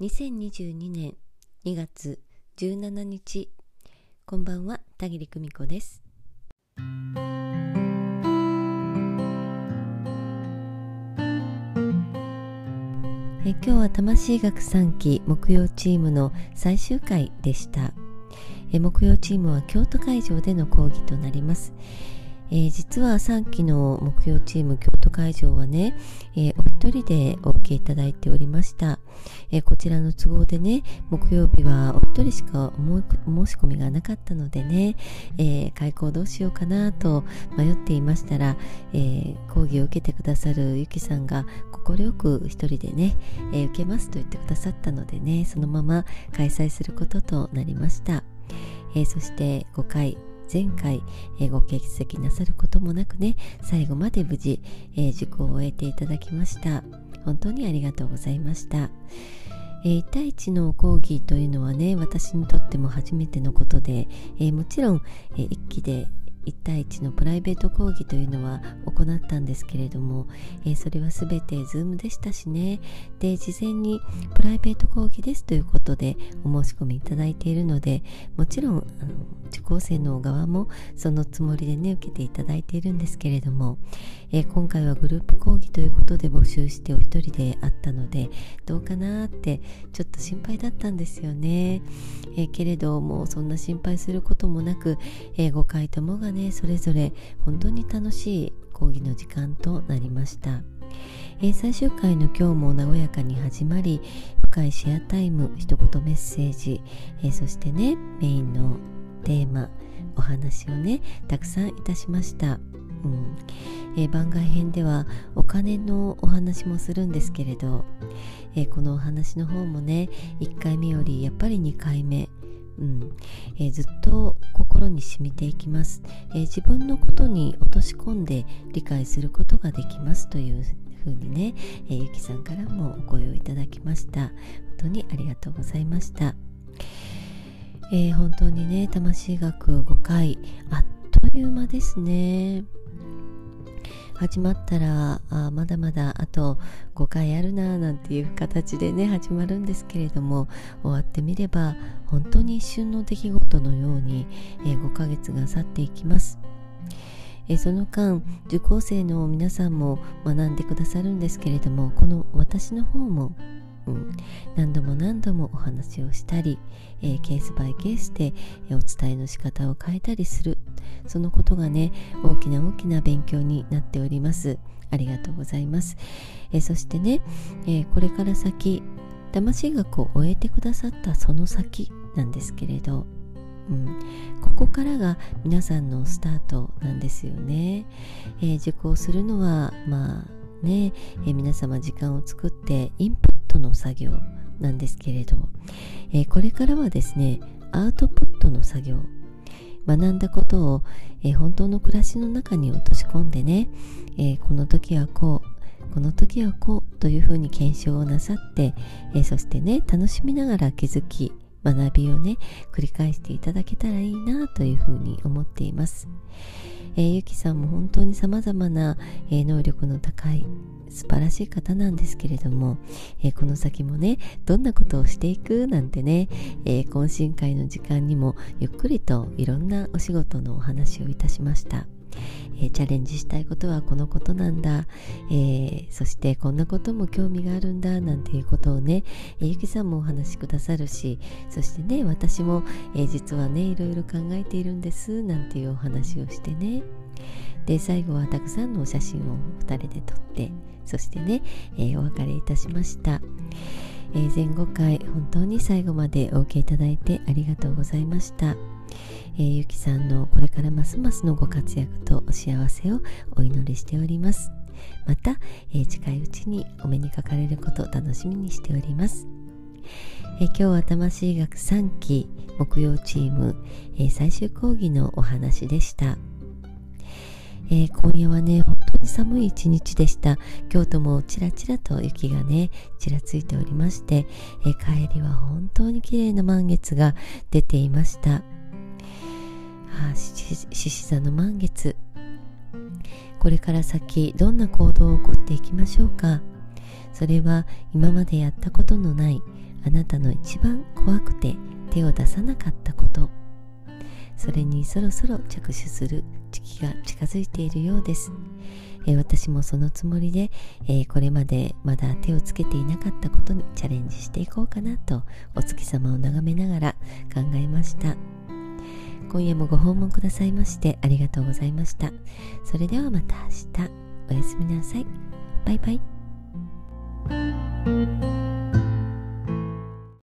2022年2月17日。こんばんは田切久美子です。え今日は魂学3期木曜チームの最終回でした。え木曜チームは京都会場での講義となります。えー、実は3期の目標チーム京都会場はね、えー、お一人でお受けいただいておりました、えー、こちらの都合でね木曜日はお一人しか申し込みがなかったのでね、え開校どうしようかなと迷っていましたら、え講義を受けてくださるゆきさんが快く一人でね、え受けますと言ってくださったのでねそのまま開催することとなりました、えそして5回前回、えー、ご欠席なさることもなくね最後まで無事、えー、受講を終えていただきました。本当にありがとうございました、えー、1対1の講義というのはね私にとっても初めてのことで、えー、もちろん、えー、1期で1対1のプライベート講義というのは行ったんですけれども、えー、それは全て Zoom でしたしね。で事前にプライベート講義ですということでお申し込みいただいているのでもちろんあの受講生の側もそのつもりでね受けていただいているんですけれども、えー、今回はグループ講義ということで募集してお一人であったのでどうかなってちょっと心配だったんですよね、えー、けれどもうそんな心配することもなく、えー、5回ともががねそれぞれ本当に楽しい講義の時間となりました。えー、最終回の今日も和やかに始まり深いシェアタイム一言メッセージ、えー、そしてねメインのテーマお話をねたくさんいたしました、うんえー、番外編ではお金のお話もするんですけれど、えー、このお話の方もね1回目よりやっぱり2回目うん。えー、ずっと心に染みていきます、えー、自分のことに落とし込んで理解することができますというふうにね、えー、ゆきさんからもお声をいただきました。本当にありがとうございました。えー、本当にね魂学5回あっという間ですね。始まったらあまだまだあと5回あるななんていう形でね始まるんですけれども終わってみれば本当に一瞬の出来事のように、えー、5ヶ月が去っていきます。えその間受講生の皆さんも学んでくださるんですけれどもこの私の方もうん、何度も何度もお話をしたり、えー、ケースバイケースで、え、お伝えの仕方を変えたりする。そのことがね大きな大きな勉強になっております。ありがとうございます、えー、そしてね、えこれから先魂学を終えてくださったその先なんですけれどうん、ここからが皆さんのスタートなんですよね。え、受講するのはまあね、え、皆様時間を作ってインプットの作業なんですけれど、えー、これからはですねアウトプットの作業学んだことを、えー、本当の暮らしの中に落とし込んでね、えー、この時はこうこの時はこうというふうに検証をなさって、えそしてね楽しみながら気づき学びをね繰り返していただけたらいいなというふうに思っています。えー、ゆきさんも本当に様々な、えー、能力の高い素晴らしい方なんですけれども、えー、この先もねどんなことをしていく？なんてね、え、懇親会の時間にもゆっくりといろんなお仕事のお話をいたしました。えー、チャレンジしたいことはこのことなんだ、えー、そしてこんなことも興味があるんだなんていうことをね、えー、ゆきさんもお話しくださるしそしてね私も、え実はねいろいろ考えているんですなんていうお話をしてねで最後はたくさんのお写真を2人で撮ってそしてね、えお別れいたしました。え、前5回本当に最後までお受けいただいてありがとうございました。えー、ゆきさんのこれからますますのご活躍とお幸せをお祈りしております。また、えー、近いうちにお目にかかれることを楽しみにしております。えー、今日は魂学3期木曜チーム、えー、最終講義のお話でした。えー、今夜はね、本当に寒い一日でした。京都もちらちらと雪がね、ちらついておりまして、えー、帰りは本当に綺麗な満月が出ていました。獅子座の満月。これから先どんな行動を起こっていきましょうか？それは今までやったことのないあなたの一番怖くて手を出さなかったこと。それにそろそろ着手する時期が近づいているようです、えー、私もそのつもりで、えー、これまでまだ手をつけていなかったことにチャレンジしていこうかなとお月様を眺めながら考えました。今夜もご訪問くださいましてありがとうございました。それではまた明日。おやすみなさい。バイバイ。